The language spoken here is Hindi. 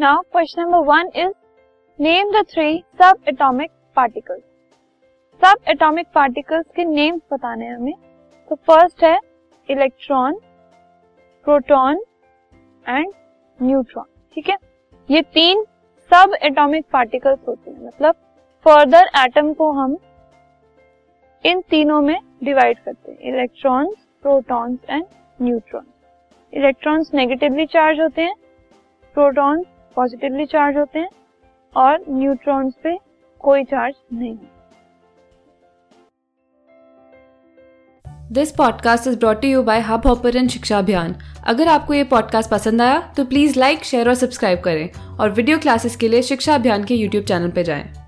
Now question number one is name the three sub atomic particles sub atomic particles के नेम्स बताने हैं हमें। तो फ़र्स्ट है इलेक्ट्रॉन प्रोटॉन एंड न्यूट्रॉन ठीक है? ये तीन सब एटॉमिक पार्टिकल्स होते हैं। मतलब फर्दर एटम को हम इन तीनों में डिवाइड करते हैं। Electrons protons and neutron electrons negatively charge होते हैं प्रोटॉन्स पॉजिटिवली चार्ज होते हैं और न्यूट्रॉन्स पे कोई चार्ज नहीं this podcast is brought you by Hub Hopper शिक्षा अभियान अगर आपको ये पॉडकास्ट पसंद आया तो प्लीज़ लाइक शेयर और सब्सक्राइब करें और वीडियो क्लासेस के लिए शिक्षा अभियान के यूट्यूब चैनल पर जाएँ।